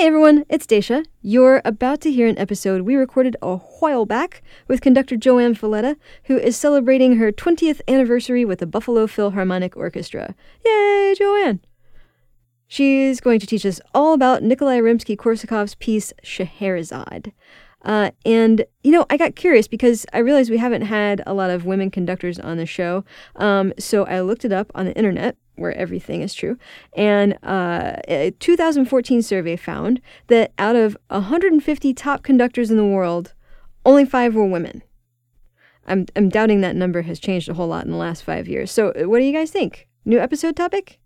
Hey everyone, it's Daisha. You're about to hear an episode we recorded a while back with conductor JoAnn Falletta, who is celebrating her 20th anniversary with the Buffalo Philharmonic Orchestra. Yay, JoAnn! She's going to teach us all about Nikolai Rimsky-Korsakov's piece Scheherazade. Uh, and, you know, I got curious because I realized we haven't had a lot of women conductors on the show. Um, so I looked it up on the internet where everything is true. And uh, a 2014 survey found that out of 150 top conductors in the world, only five were women. I'm, I'm doubting that number has changed a whole lot in the last five years. So, uh, what do you guys think? New episode topic?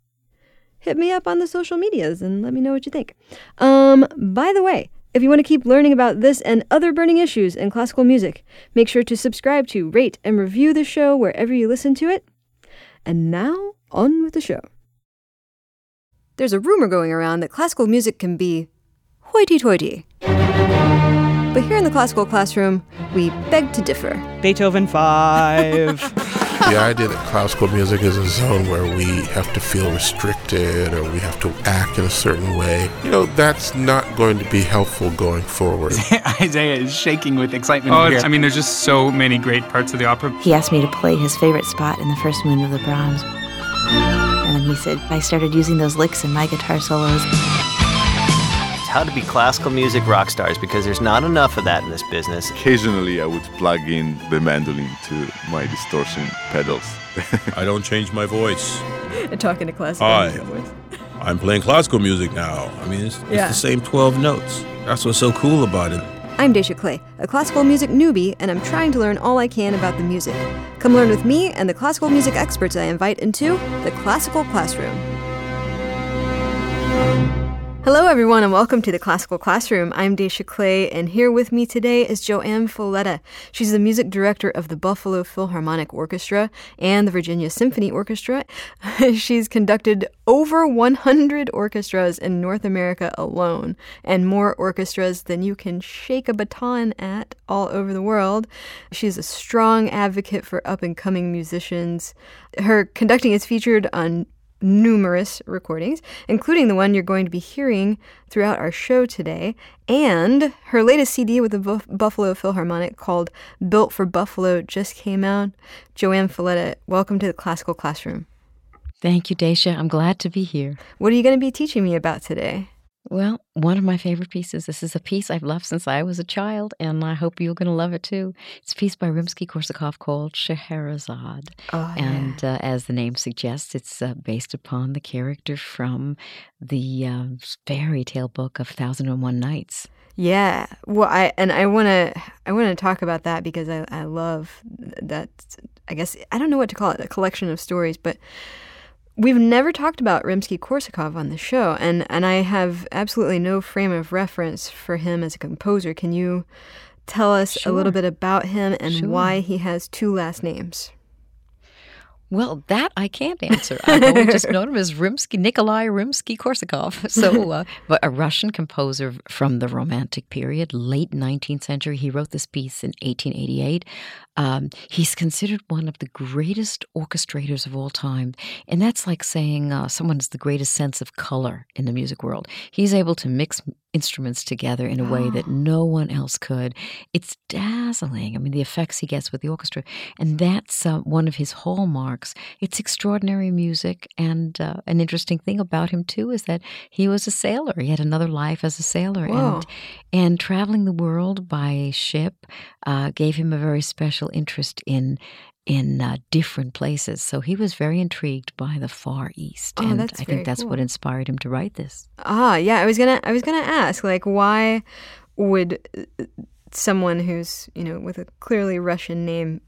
Hit me up on the social medias and let me know what you think. Um, by the way, if you want to keep learning about this and other burning issues in classical music, make sure to subscribe to, rate, and review the show wherever you listen to it. And now, on with the show. There's a rumor going around that classical music can be hoity toity. But here in the classical classroom, we beg to differ. Beethoven 5. the idea that classical music is a zone where we have to feel restricted or we have to act in a certain way, you know, that's not going to be helpful going forward. Isaiah is shaking with excitement. Oh, I mean, there's just so many great parts of the opera. He asked me to play his favorite spot in the first movement of the Brahms. And then he said, I started using those licks in my guitar solos It's how to be classical music rock stars because there's not enough of that in this business. Occasionally, I would plug in the mandolin to my distortion pedals. I don't change my voice. And Talking to classical Hi. I'm playing classical music now. I mean, it's, yeah. it's the same 12 notes. That's what's so cool about it. I'm Daisha Clay, a classical music newbie, and I'm trying to learn all I can about the music. Come learn with me and the classical music experts I invite into the Classical Classroom. Hello, everyone, and welcome to the Classical Classroom. I'm Daisha Clay, and here with me today is JoAnn Falletta. She's the music director of the Buffalo Philharmonic Orchestra and the Virginia Symphony Orchestra. She's conducted over 100 orchestras in North America alone, and more orchestras than you can shake a baton at all over the world. She's a strong advocate for up and coming musicians. Her conducting is featured on numerous recordings, including the one you're going to be hearing throughout our show today, and her latest CD with the Buff- Buffalo Philharmonic called Built for Buffalo just came out. JoAnn Falletta, welcome to the Classical Classroom. Thank you, Daisha. I'm glad to be here. What are you going to be teaching me about today? Well, one of my favorite pieces. This is a piece I've loved since I was a child, and I hope you're going to love it too. It's a piece by Rimsky-Korsakov called Scheherazade, oh, and yeah. uh, as the name suggests, it's uh, based upon the character from the uh, fairy tale book of Thousand and One Nights. Yeah, well, I and I want to I want to talk about that because I I love that. I guess I don't know what to call it, a collection of stories, but We've never talked about Rimsky Korsakov on the show, and, and I have absolutely no frame of reference for him as a composer. Can you tell us sure. a little bit about him and sure. why he has two last names? Well, that I can't answer. I've only just known him as Rimsky, Nikolai Rimsky-Korsakov. So, uh, but a Russian composer from the Romantic period, late 19th century. He wrote this piece in 1888. Um, he's considered one of the greatest orchestrators of all time. And that's like saying uh, someone has the greatest sense of color in the music world. He's able to mix instruments together in a way that no one else could. It's dazzling. I mean, the effects he gets with the orchestra. And that's uh, one of his hallmarks. It's extraordinary music. And uh, an interesting thing about him, too, is that he was a sailor. He had another life as a sailor. Whoa. And, and traveling the world by ship uh, gave him a very special interest in in uh, different places. So he was very intrigued by the Far East, oh, and I think that's cool. what inspired him to write this. Ah, yeah. I was gonna I was gonna ask like why would uh, someone who's you know with a clearly Russian name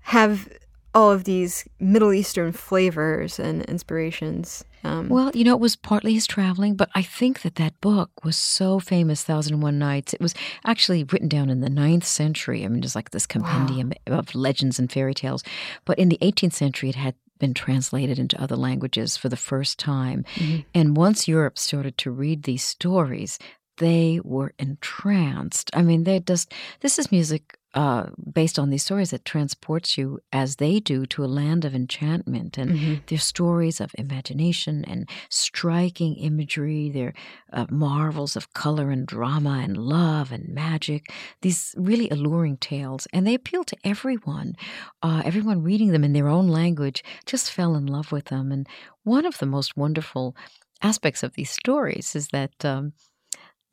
have all of these Middle Eastern flavors and inspirations. Um, well, you know, it was partly his traveling, but I think that that book was so famous, Thousand and One Nights. It was actually written down in the ninth century. I mean, just like this compendium wow. of legends and fairy tales. But in the 18th century, it had been translated into other languages for the first time. Mm-hmm. And once Europe started to read these stories, they were entranced. I mean, they just, this is music uh, based on these stories that transports you as they do to a land of enchantment and Mm-hmm. they're stories of imagination and striking imagery they're uh, marvels of color and drama and love and magic these really alluring tales and they appeal to everyone uh, everyone reading them in their own language just fell in love with them and one of the most wonderful aspects of these stories is that um,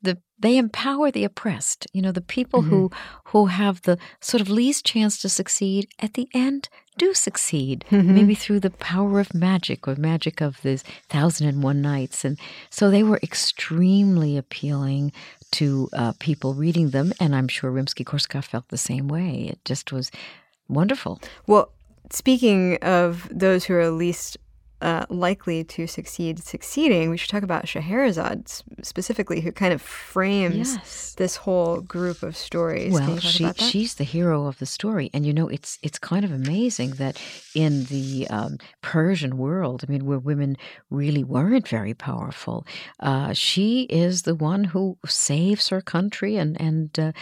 the they empower the oppressed. You know, the people who who have the sort of least chance to succeed at the end do succeed, maybe through the power of magic or magic of this thousand and one nights. And so they were extremely appealing to uh, people reading them, and I'm sure Rimsky-Korsakov felt the same way. It just was wonderful. Well, speaking of those who are least uh, likely to succeed succeeding, we should talk about Scheherazade specifically, who kind of frames Yes. this whole group of stories. Well, she about that? she's the hero of the story, and you know it's it's kind of amazing that in the um, Persian world, I mean, where women really weren't very powerful, uh, she is the one who saves her country and and uh,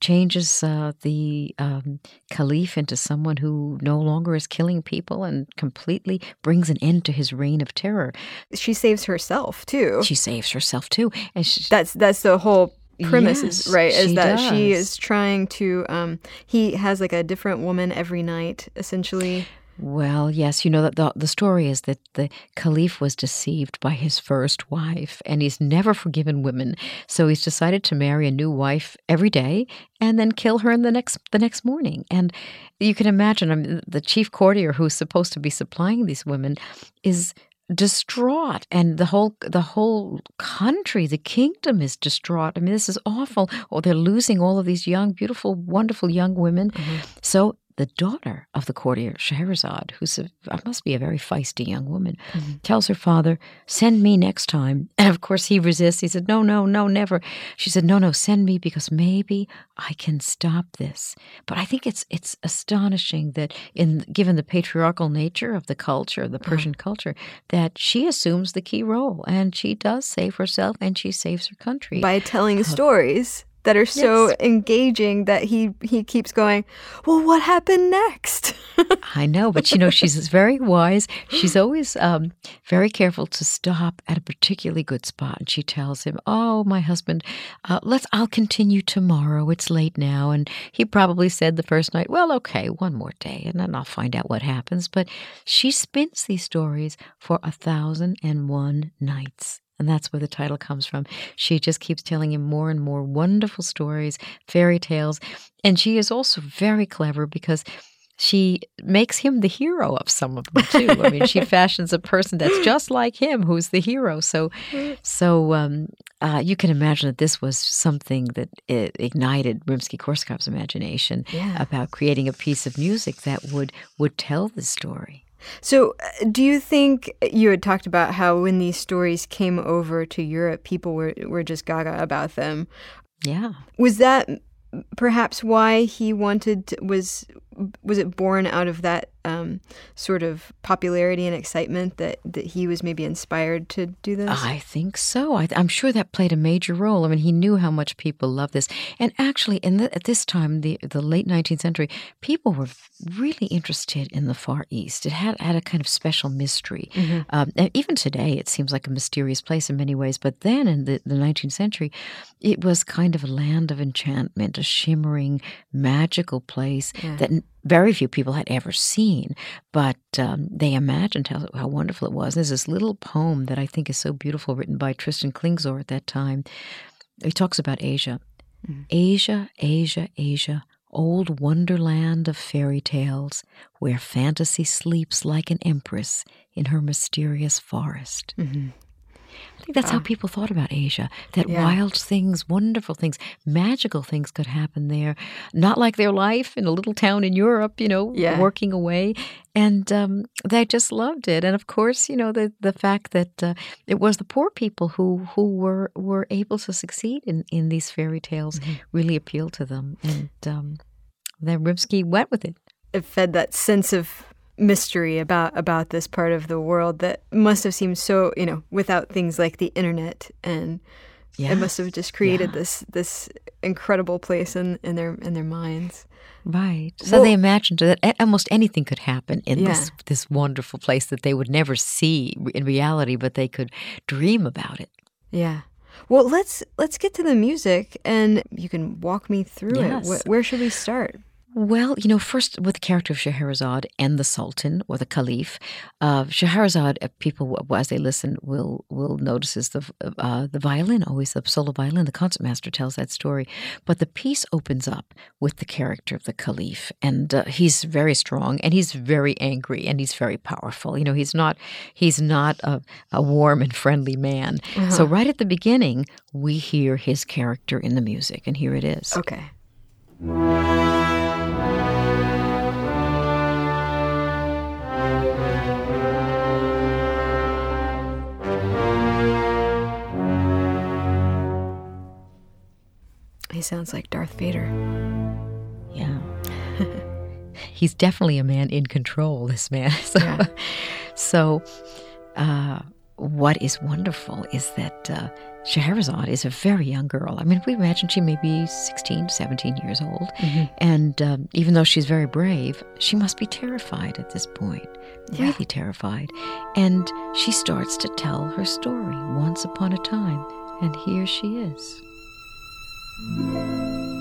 changes uh, the um, caliph into someone who no longer is killing people and completely brings an end to his reign of terror. she saves herself too. She saves herself too, and she, that's that's the whole premise Yes, right is that she is trying to um he has like a different woman every night essentially Well, yes, you know that the the story is that the caliph was deceived by his first wife, and he's never forgiven women. So he's decided to marry a new wife every day, and then kill her in the next the next morning. And you can imagine, I mean, the chief courtier who's supposed to be supplying these women is distraught and the whole the whole country the kingdom is distraught i mean this is awful or they're losing all of these young beautiful wonderful young women mm-hmm. so the daughter of the courtier Scheherazade, who's a, must be a very feisty young woman, mm-hmm. tells her father, "Send me next time." And of course, he resists. He said, "No, no, no, never." She said, "No, no, send me because maybe I can stop this." But I think it's it's astonishing that, in given the patriarchal nature of the culture, the uh-huh. Persian culture, that she assumes the key role and she does save herself and she saves her country by telling stories that are so Yes. engaging that he he keeps going well what happened next I know, but you know, she's very wise. She's always um, very careful to stop at a particularly good spot. And she tells him, "Oh, my husband, uh, let's. I'll continue tomorrow. It's late now." And he probably said the first night, "Well, okay, one more day, and then I'll find out what happens." But she spins these stories for a thousand and one nights. And that's where the title comes from. She just keeps telling him more and more wonderful stories, fairy tales. And she is also very clever because she makes him the hero of some of them too. I mean, she fashions a person that's just like him, who's the hero. So, so um, uh, you can imagine that this was something that it ignited Rimsky-Korsakov's imagination Yeah. about creating a piece of music that would would tell the story. So uh, do you think you had talked about how when these stories came over to Europe people were were just gaga about them Yeah. was that perhaps why he wanted to, was was it born out of that um, sort of popularity and excitement that that he was maybe inspired to do this I think so. I, I'm sure that played a major role. I mean, he knew how much people love this, and actually, in the, at this time, the the late 19th century, people were really interested in the Far East. It had had a kind of special mystery. Um, and even today, it seems like a mysterious place in many ways. But then, in the, the 19th century, it was kind of a land of enchantment, a shimmering, magical place that n- very few people had ever seen, but um, they imagined how, how wonderful it was. There's this little poem that I think is so beautiful, written by Tristan Klingsor at that time. He talks about Asia. Asia, Asia, Asia, old wonderland of fairy tales, where fantasy sleeps like an empress in her mysterious forest. I think that's how people thought about Asia. That Yeah. wild things, wonderful things, magical things could happen there. Not like their life in a little town in Europe, you know, Yeah. working away. And um, they just loved it. And of course, you know, the the fact that uh, it was the poor people who who were were able to succeed in, in these fairy tales really appealed to them. And um, then Rimsky went with it. it fed that sense of mystery about about this part of the world that must have seemed so you know without things like the internet and It must have just created Yeah. this this incredible place in, in their in their minds. Right. So Well- they imagined that almost anything could happen in Yeah. this this wonderful place that they would never see in reality, but they could dream about it. Yeah. Well, let's let's get to the music, and you can walk me through Yes. it. Where, where should we start? Well, you know, first with the character of Scheherazade and the Sultan or the Caliph, uh, Scheherazade, uh, people as they listen will will notice is the uh, the violin always the solo violin. The concertmaster tells that story, but the piece opens up with the character of the Caliph, and uh, he's very strong and he's very angry and he's very powerful. You know, he's not he's not a, a warm and friendly man. So right at the beginning, we hear his character in the music, and here it is. Okay. He sounds like Darth Vader. Yeah. He's definitely a man in control, this man. So, Yeah. so uh, what is wonderful is that uh, Scheherazade is a very young girl. I mean, we imagine she may be 16, 17 years old. Mm-hmm. And um, even though she's very brave, she must be terrified at this point, Yeah. really terrified. And she starts to tell her story once upon a time. And here she is. And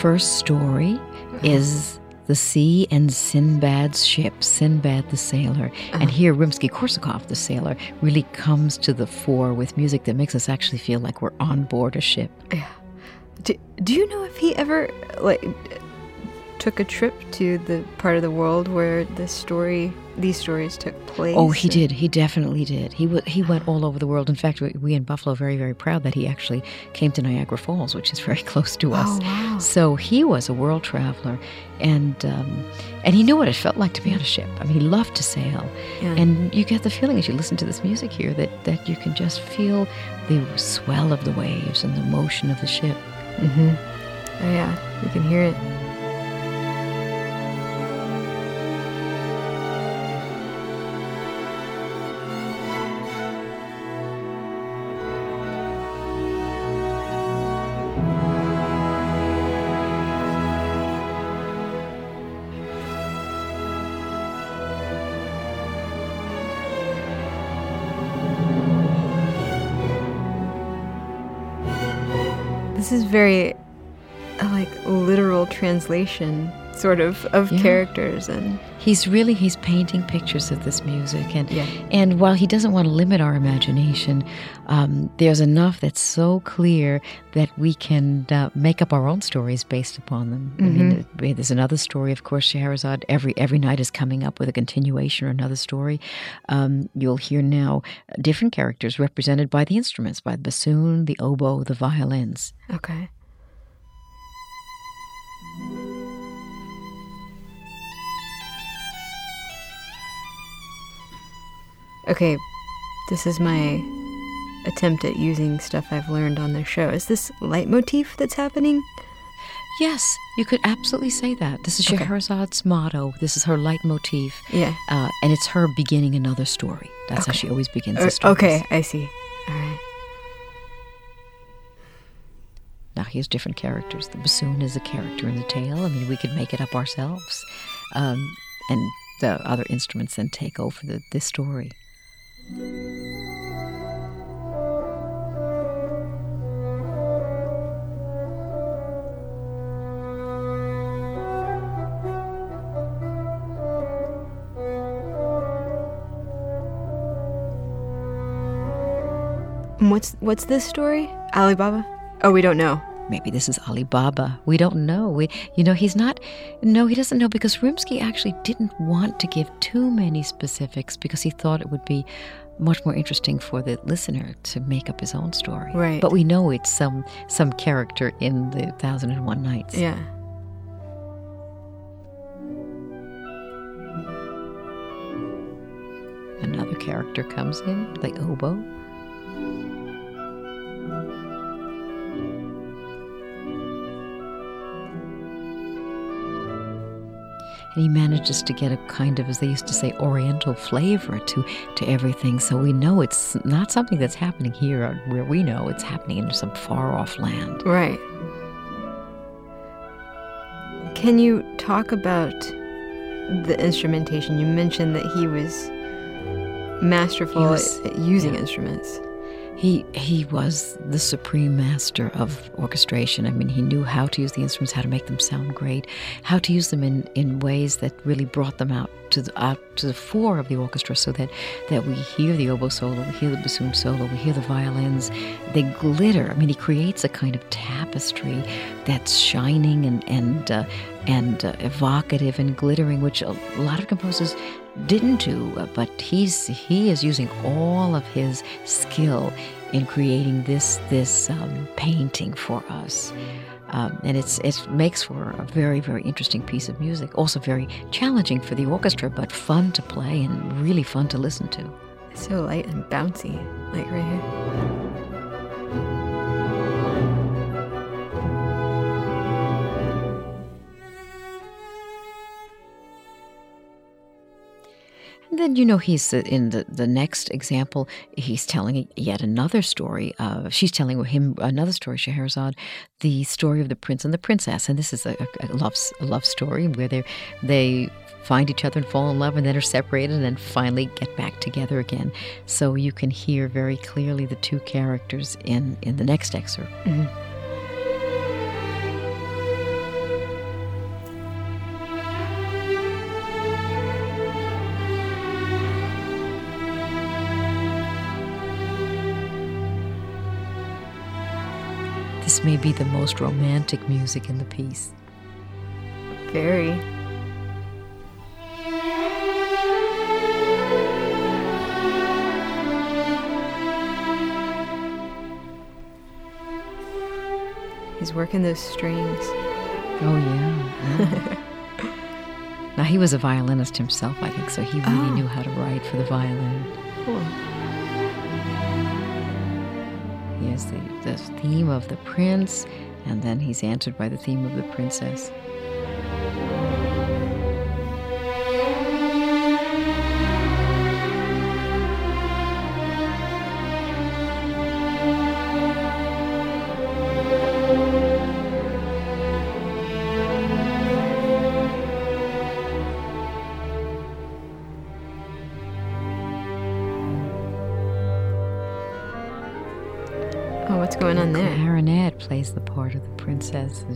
first story is the sea and Sinbad's ship, Sinbad the sailor. And uh-huh. here Rimsky Korsakov, the sailor, really comes to the fore with music that makes us actually feel like we're on board a ship. Do, do you know if he ever like took a trip to the part of the world where the story these stories took place? Oh, he did. He definitely did. He w- he went all over the world. In fact, we, we in Buffalo are very, very proud that he actually came to Niagara Falls, which is very close to us. Oh, wow. So he was a world traveler, and um, and he knew what it felt like to be on a ship. I mean, he loved to sail, Yeah. and you get the feeling as you listen to this music here that that you can just feel the swell of the waves and the motion of the ship. Mm-hmm. Oh yeah, you can hear it. Translation sort of of Yeah. characters and He's really he's painting pictures of this music, and Yeah. and while he doesn't want to limit our imagination, um, there's enough that's so clear that we can uh, make up our own stories based upon them. I mean, uh, there's another story, of course, Scheherazade. Every every night is coming up with a continuation or another story. Um, you'll hear now different characters represented by the instruments, by the bassoon, the oboe, the violins. okay. Okay, this is my attempt at using stuff I've learned on the show. Is this leitmotif that's happening? Yes, you could absolutely say that. This is Okay. Scheherazade's motto. This is her leitmotif. Yeah. uh, and it's her beginning another story. That's how she always begins Uh, the story. okay, I see. All right. Now here's different characters. The bassoon is a character in the tale. I mean, we could make it up ourselves, um, and the other instruments then take over the, the story. What's what's this story? Alibaba. Oh, we don't know. Maybe this is Alibaba. We don't know. We, you know, he's not. No, he doesn't know because Rimsky actually didn't want to give too many specifics because he thought it would be much more interesting for the listener to make up his own story. Right. But we know it's some some character in the Thousand and One Nights. Yeah. Another character comes in, the oboe. And he manages to get a kind of, as they used to say, oriental flavor to, to everything. So we know it's not something that's happening here uh, where we know it's happening in some far off land. Right. Can you talk about the instrumentation? You mentioned that he was masterful he was, at using yeah. instruments. He he was the supreme master of orchestration. I mean, he knew how to use the instruments, how to make them sound great, how to use them in, in ways that really brought them out to the out to the fore of the orchestra, so that that we hear the oboe solo, we hear the bassoon solo, we hear the violins. They glitter. I mean, he creates a kind of tapestry that's shining and and uh, and uh, evocative and glittering, which a lot of composers didn't do, uh, but he's he is using all of his skill in creating this this um, painting for us. Um, and it's it makes for a very very interesting piece of music. Also very challenging for the orchestra, but fun to play and really fun to listen to. It's So light and bouncy, like right here. Then you know he's in the the next example. He's telling yet another story. Uh, she's telling him another story, Scheherazade, the story of the prince and the princess, and this is a, a love a love story where they they find each other and fall in love and then are separated and then finally get back together again. So you can hear very clearly the two characters in in the next excerpt. Mm-hmm. This may be the most romantic music in the piece. Very. He's working those strings. Oh, yeah. now, he was a violinist himself, I think, so he really oh. knew how to write for the violin. Cool. Has the, the theme of the prince, and then he's answered by the theme of the princess.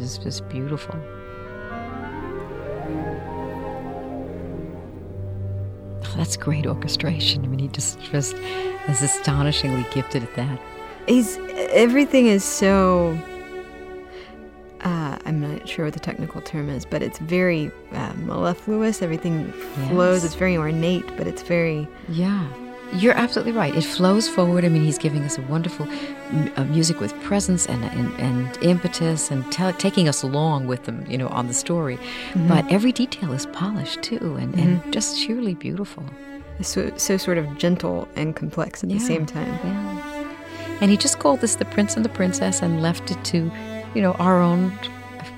It's just beautiful. Oh, that's great orchestration. I mean, he just just is astonishingly gifted at that. He's everything is so. Uh, I'm not sure what the technical term is, but it's very uh, mellifluous. Everything flows. Yes. It's very ornate, but it's very yeah you're absolutely right. It flows forward. I mean, he's giving us a wonderful uh, music with presence and and, and impetus, and t- taking us along with them, you know, on the story. Mm-hmm. But every detail is polished too, and, mm-hmm. and just sheerly beautiful. So, so sort of gentle and complex at yeah, the same time. Yeah. And he just called this the Prince and the Princess, and left it to, you know, our own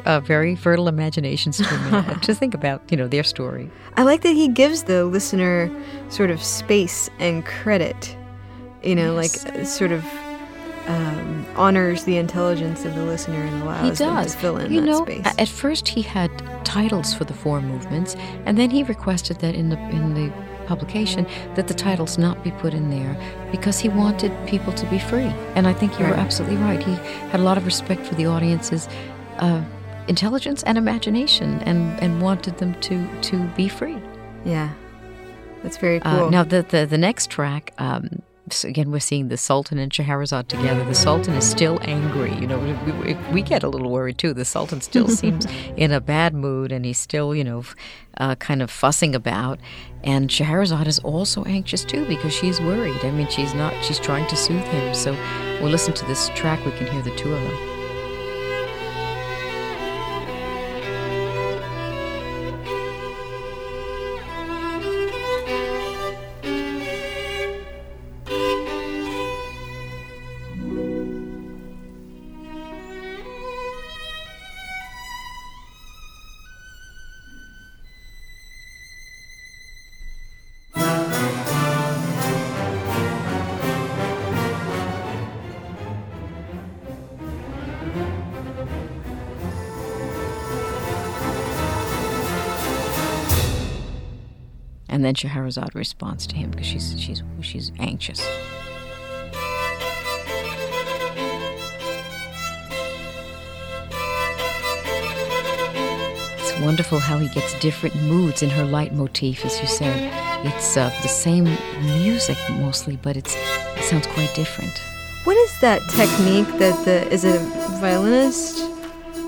uh, very fertile imaginations to, to think about, you know, their story. I like that he gives the listener sort of space and credit, you know, yes. like uh, sort of um, honors the intelligence of the listener and allows them to fill in you that know, space. At first, he had titles for the four movements, and then he requested that in the in the publication that the titles not be put in there because he wanted people to be free. And I think you right. were absolutely right. He had a lot of respect for the audience's uh, intelligence and imagination and, and wanted them to, to be free. Yeah. That's very uh, cool. Uh, now, the, the, the next track, um, so again, we're seeing the Sultan and Scheherazade together. The Sultan is still angry. You know, we, we, we get a little worried too. The Sultan still seems in a bad mood, and he's still, you know, uh, kind of fussing about. And Scheherazade is also anxious too because she's worried. I mean, she's not. She's trying to soothe him. So we'll listen to this track. We can hear the two of them. Then Scheherazade responds to him because she's she's she's anxious. It's wonderful how he gets different moods in her leitmotif, as you said. It's uh, the same music mostly, but it's it sounds quite different. What is that technique that the is it a violinist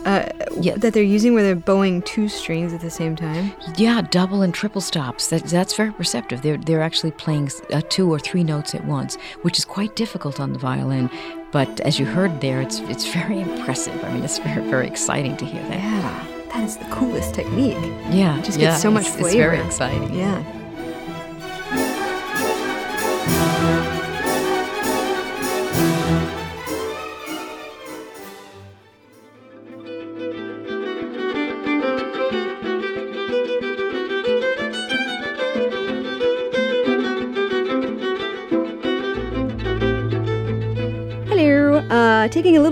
uh, Yeah. that they're using where they're bowing two strings at the same time? Yeah, double and triple stops. That, that's very perceptive. They're they're actually playing uh, two or three notes at once, which is quite difficult on the violin. But as you heard there, it's it's very impressive. I mean, it's very very exciting to hear that. Yeah, that is the coolest technique. Yeah, It just yeah, gets so much flavor. It's very exciting. Yeah.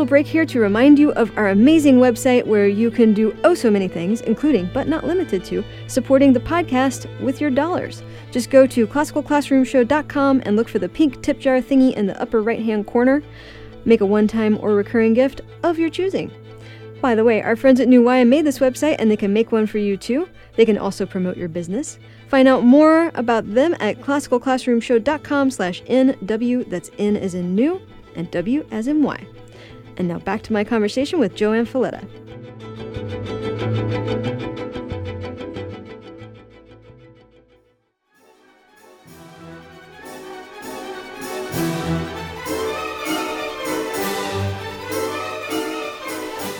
Break here to remind you of our amazing website where you can do oh so many things, including, but not limited to, supporting the podcast with your dollars. Just go to classicalclassroomshow.com and look for the pink tip jar thingy in the upper right hand corner. Make a one time or recurring gift of your choosing. By the way, our friends at New Waya made this website and they can make one for you too. They can also promote your business. Find out more about them at classicalclassroomshow.com slash NW, that's N as in new, and W as in Y. And now back to my conversation with JoAnn Falletta.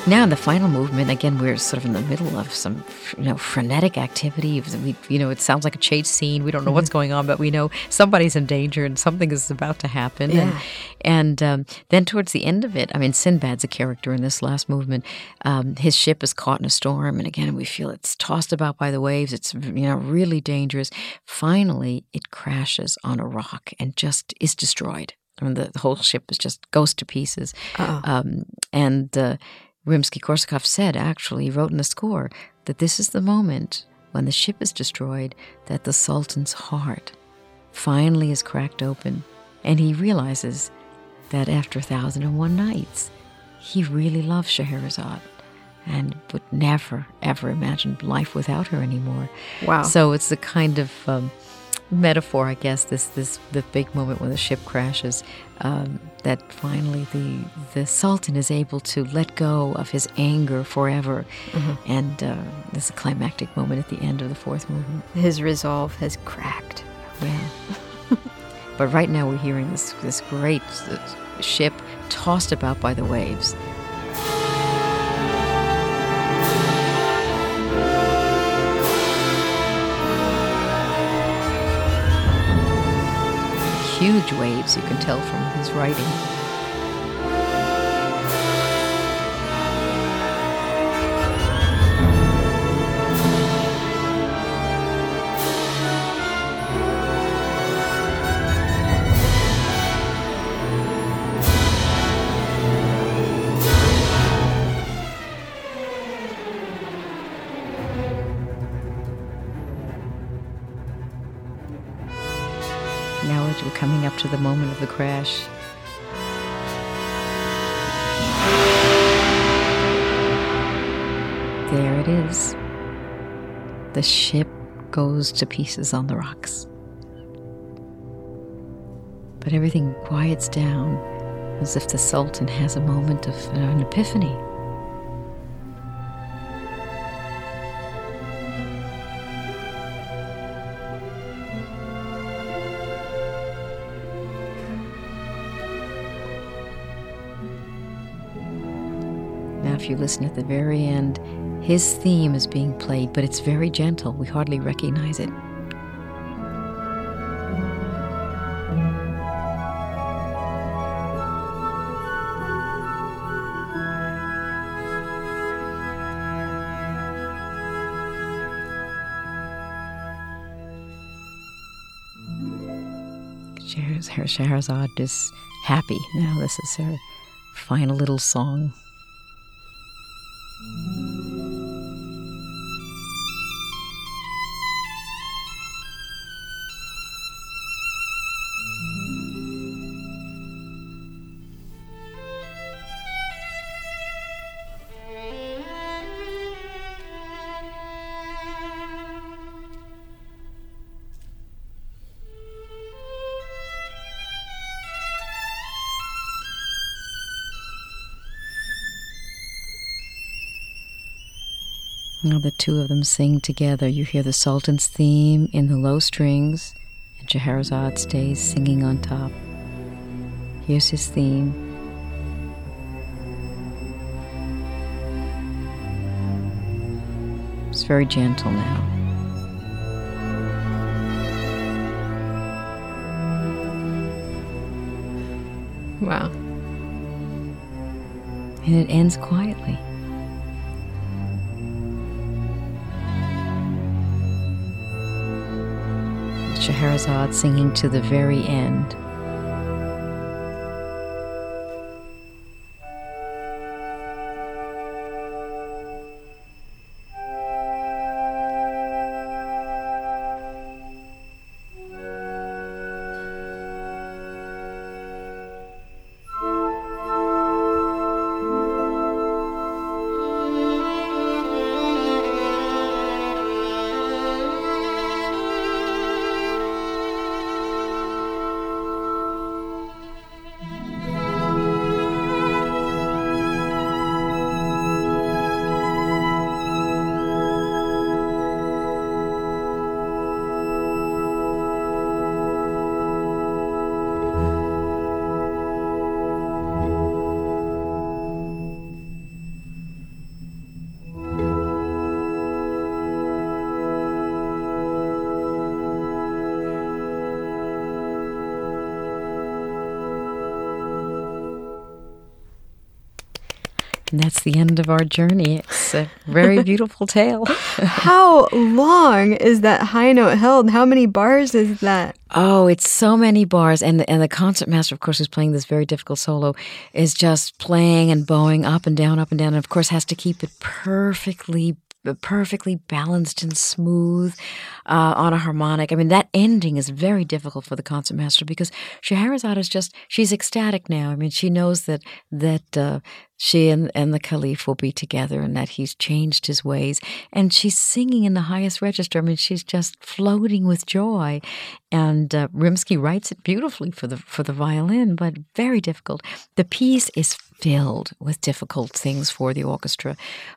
Now, in the final movement, again, we're sort of in the middle of some, you know, frenetic activity. We, you know, it sounds like a chase scene. We don't know what's going on, but we know somebody's in danger and something is about to happen. Yeah. And, and um, then towards the end of it, I mean, Sinbad's a character in this last movement. Um, his ship is caught in a storm, and again, we feel it's tossed about by the waves. It's you know really dangerous. Finally, it crashes on a rock and just is destroyed. I mean, the, the whole ship is just goes to pieces. Um, and uh, Rimsky-Korsakov said, actually, he wrote in the score that this is the moment when the ship is destroyed that the Sultan's heart finally is cracked open, and he realizes that after a thousand and one nights, he really loves Scheherazade and would never, ever imagine life without her anymore. Wow. So it's the kind of um, metaphor, I guess, this this the big moment when the ship crashes, um, that finally the the Sultan is able to let go of his anger forever, and uh, a climactic moment at the end of the fourth movement. His resolve has cracked. Yeah. but right now we're hearing this this great ship tossed about by the waves. Huge waves, you can tell from his writing. To the moment of the crash. There it is. The ship goes to pieces on the rocks. but everything quiets down as if the Sultan has a moment of an epiphany. If you listen at the very end, his theme is being played, but it's very gentle. We hardly recognize it. Scheherazade is happy now. This is her final little song. Now the two of them sing together. You hear the Sultan's theme in the low strings, and Scheherazade stays singing on top. Here's his theme. It's very gentle now. Wow. And it ends quietly. Scheherazade singing to the very end. And that's the end of our journey. It's a very beautiful tale. How long is that high note held? How many bars is that? Oh, it's so many bars, and the, and the concert master, of course, who's playing this very difficult solo, is just playing and bowing up and down, up and down, and of course has to keep it perfectly perfectly balanced and smooth uh, on a harmonic. I mean, that ending is very difficult for the concertmaster because Scheherazade is just she's ecstatic now. I mean, she knows that that uh, she and, and the caliph will be together and that he's changed his ways. And she's singing in the highest register. I mean, she's just floating with joy. And uh, Rimsky writes it beautifully for the for the violin, but very difficult. The piece is filled with difficult things for the orchestra,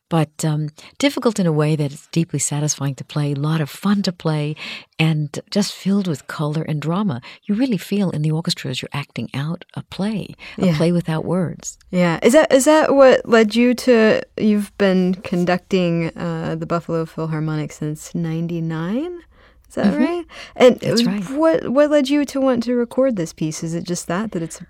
but um, difficult in a way that it's deeply satisfying to play, a lot of fun to play, and just filled with color and drama. You really feel in the orchestra as you're acting out a play, a Yeah. play without words. Yeah, is that is that what led you to? You've been conducting uh, the Buffalo Philharmonic since '99. Is that Mhm. right? And That's right. what what led you to want to record this piece? Is it just that that it's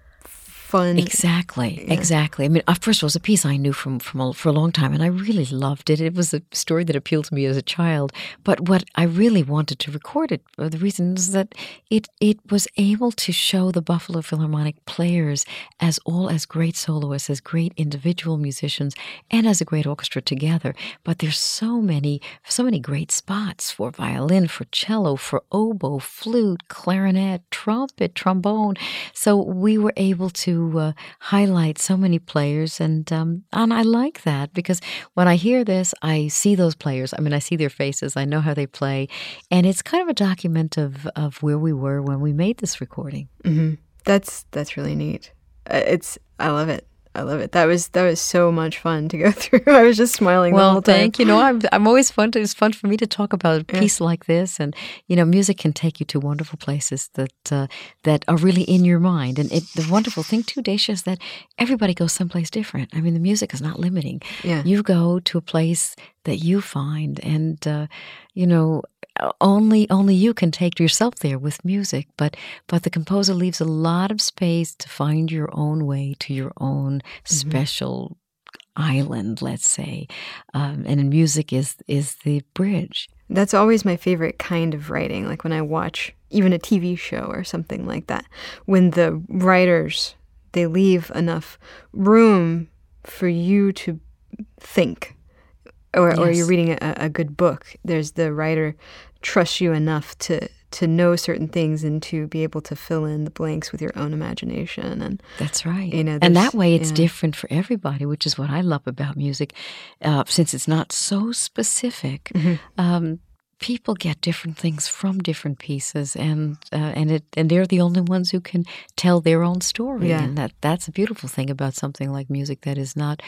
fun? Exactly, Yeah. exactly. I mean, first of all, it was a piece I knew from from a, for a long time, and I really loved it. It was a story that appealed to me as a child. But what I really wanted to record it, for the reason is that it it was able to show the Buffalo Philharmonic players as all as great soloists, as great individual musicians, and as a great orchestra together. But there's so many so many great spots for violin, for cello, for oboe, flute, clarinet, trumpet, trombone. So we were able to uh, highlight so many players, and um, and I like that because when I hear this, I see those players. I mean, I see their faces. I know how they play, and it's kind of a document of of where we were when we made this recording. hmm That's that's really neat. It's I love it. I love it. That was that was so much fun to go through. I was just smiling the Well, whole time. thank you. know, I'm I'm always fun to it's fun for me to talk about a piece like this, and you know, music can take you to wonderful places that uh, that are really in your mind. And it, the wonderful thing too, Daisha, is that everybody goes someplace different. I mean, the music is not limiting. Yeah. you go to a place that you find, and uh, you know, only only you can take yourself there with music. But but the composer leaves a lot of space to find your own way to your own special island, let's say. Um, and music is is the bridge. That's always my favorite kind of writing. Like when I watch even a TV show or something like that, when the writers they leave enough room for you to think, or or you're reading a, a good book. There's the writer trusts you enough to to know certain things and to be able to fill in the blanks with your own imagination and That's right. You know, and that way it's yeah. different for everybody, which is what I love about music. Uh, since it's not so specific, Mm-hmm. um, people get different things from different pieces, and uh, and it and they're the only ones who can tell their own story. Yeah. And that that's a beautiful thing about something like music that is not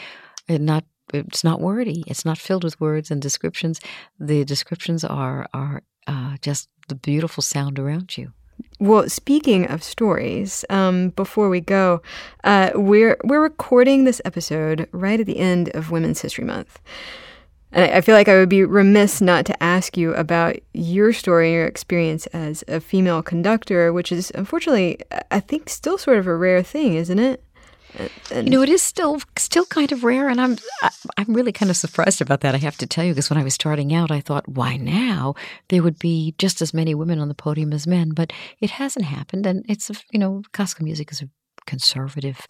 uh, not it's not wordy. It's not filled with words and descriptions. The descriptions are are uh, just the beautiful sound around you. Well, speaking of stories, um, before we go, uh, we're we're recording this episode right at the end of Women's History Month, and I, I feel like I would be remiss not to ask you about your story, and your experience as a female conductor, which is unfortunately, I think, still sort of a rare thing, isn't it? Uh, and- You know, it is still still kind of rare, and I'm I, I'm really kind of surprised about that. I have to tell you, because when I was starting out, I thought, why now there would be just as many women on the podium as men, but it hasn't happened, and it's a, you know, classical music is a conservative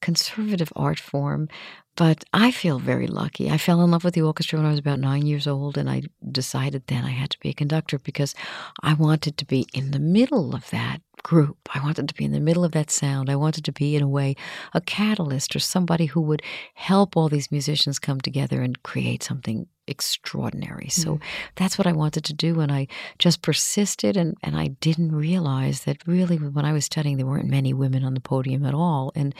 conservative art form. But I feel very lucky. I fell in love with the orchestra when I was about nine years old, and I decided then I had to be a conductor because I wanted to be in the middle of that group. I wanted to be in the middle of that sound. I wanted to be, in a way, a catalyst or somebody who would help all these musicians come together and create something extraordinary. So that's what I wanted to do. And I just persisted and, and I didn't realize that really when I was studying, there weren't many women on the podium at all. And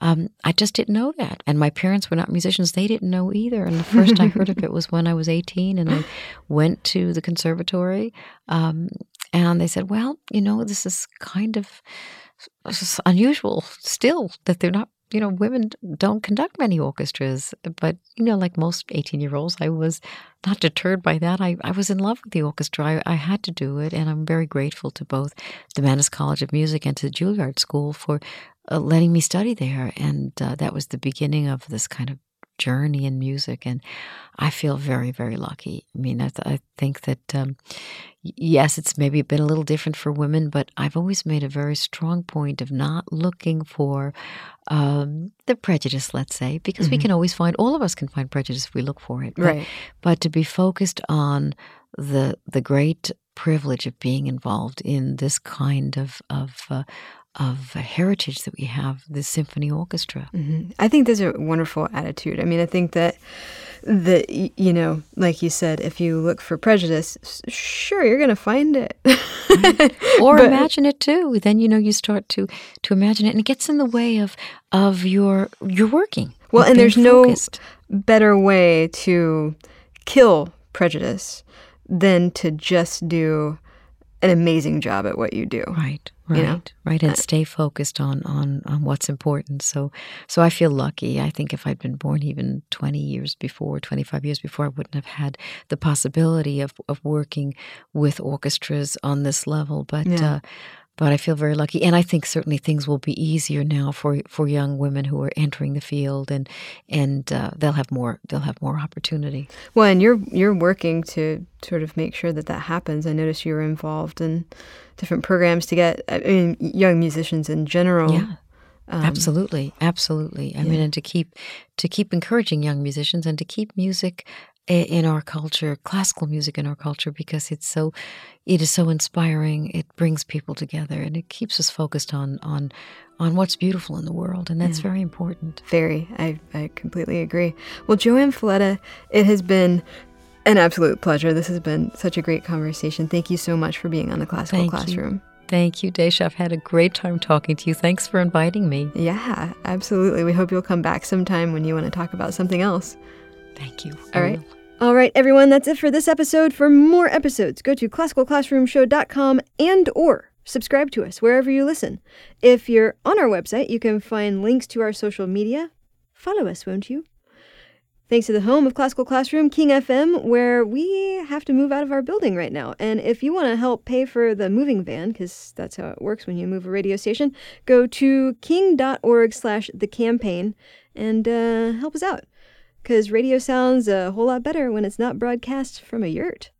um, I just didn't know that. And my parents were not musicians. They didn't know either. And the first I heard of it was when I was 18 and I went to the conservatory. Um, and they said, well, you know, this is kind of unusual still that they're not you know women don't conduct many orchestras. But you know like most 18 year olds i was not deterred by that. I, I was in love with the orchestra. I, I had to do it and i'm very grateful to both the mannes college of music and to the juilliard school for uh, letting me study there. And uh, that was the beginning of this kind of journey in music and i feel very very lucky i mean i, th- I think that um, yes it's maybe been a little different for women but i've always made a very strong point of not looking for um, the prejudice let's say because we can always find all of us can find prejudice if we look for it but, Right. but to be focused on the the great privilege of being involved in this kind of of uh, of heritage that we have the symphony orchestra Mhm. I think that's a wonderful attitude. I mean, I think that that you know, like you said, if you look for prejudice, sure you're going to find it. or But- imagine it too then you know you start to to imagine it and it gets in the way of of your your working Well, and there's no better way to kill prejudice than to just do an amazing job at what you do. right you right know? right and stay focused on on on what's important so so i feel lucky i think if i'd been born even 20 years before 25 years before i wouldn't have had the possibility of of working with orchestras on this level but Yeah. uh but I feel very lucky, and I think certainly things will be easier now for for young women who are entering the field, and and uh, they'll have more they'll have more opportunity. Well, and you're you're working to sort of make sure that that happens. I noticed you were involved in different programs to get I mean, young musicians in general. Yeah. um, absolutely, absolutely. I mean, and to keep to keep encouraging young musicians and to keep music in our culture, classical music in our culture, because it's so it is so inspiring. It brings people together, and it keeps us focused on on on what's beautiful in the world, and that's very important. Very. I, I completely agree. Well, JoAnn Falletta, it has been an absolute pleasure. This has been such a great conversation. Thank you so much for being on the Classical Thank you. Classroom. Thank you, Daisha. I've had a great time talking to you. Thanks for inviting me. Yeah, absolutely. We hope you'll come back sometime when you want to talk about something else. Thank you. All right. All right, everyone, that's it for this episode. For more episodes, go to classicalclassroomshow.com and or subscribe to us wherever you listen. If you're on our website, you can find links to our social media. Follow us, won't you? Thanks to the home of Classical Classroom, King FM, where we have to move out of our building right now. And if you want to help pay for the moving van, because that's how it works when you move a radio station, go to king.org slash the campaign and uh, help us out. Because radio sounds a whole lot better when it's not broadcast from a yurt.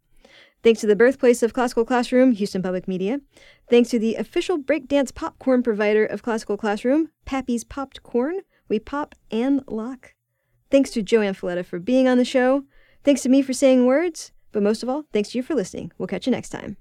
Thanks to the birthplace of Classical Classroom, Houston Public Media. Thanks to the official breakdance popcorn provider of Classical Classroom, Pappy's Popped Corn. We pop and lock. Thanks to JoAnn Falletta for being on the show. Thanks to me for saying words. But most of all, thanks to you for listening. We'll catch you next time.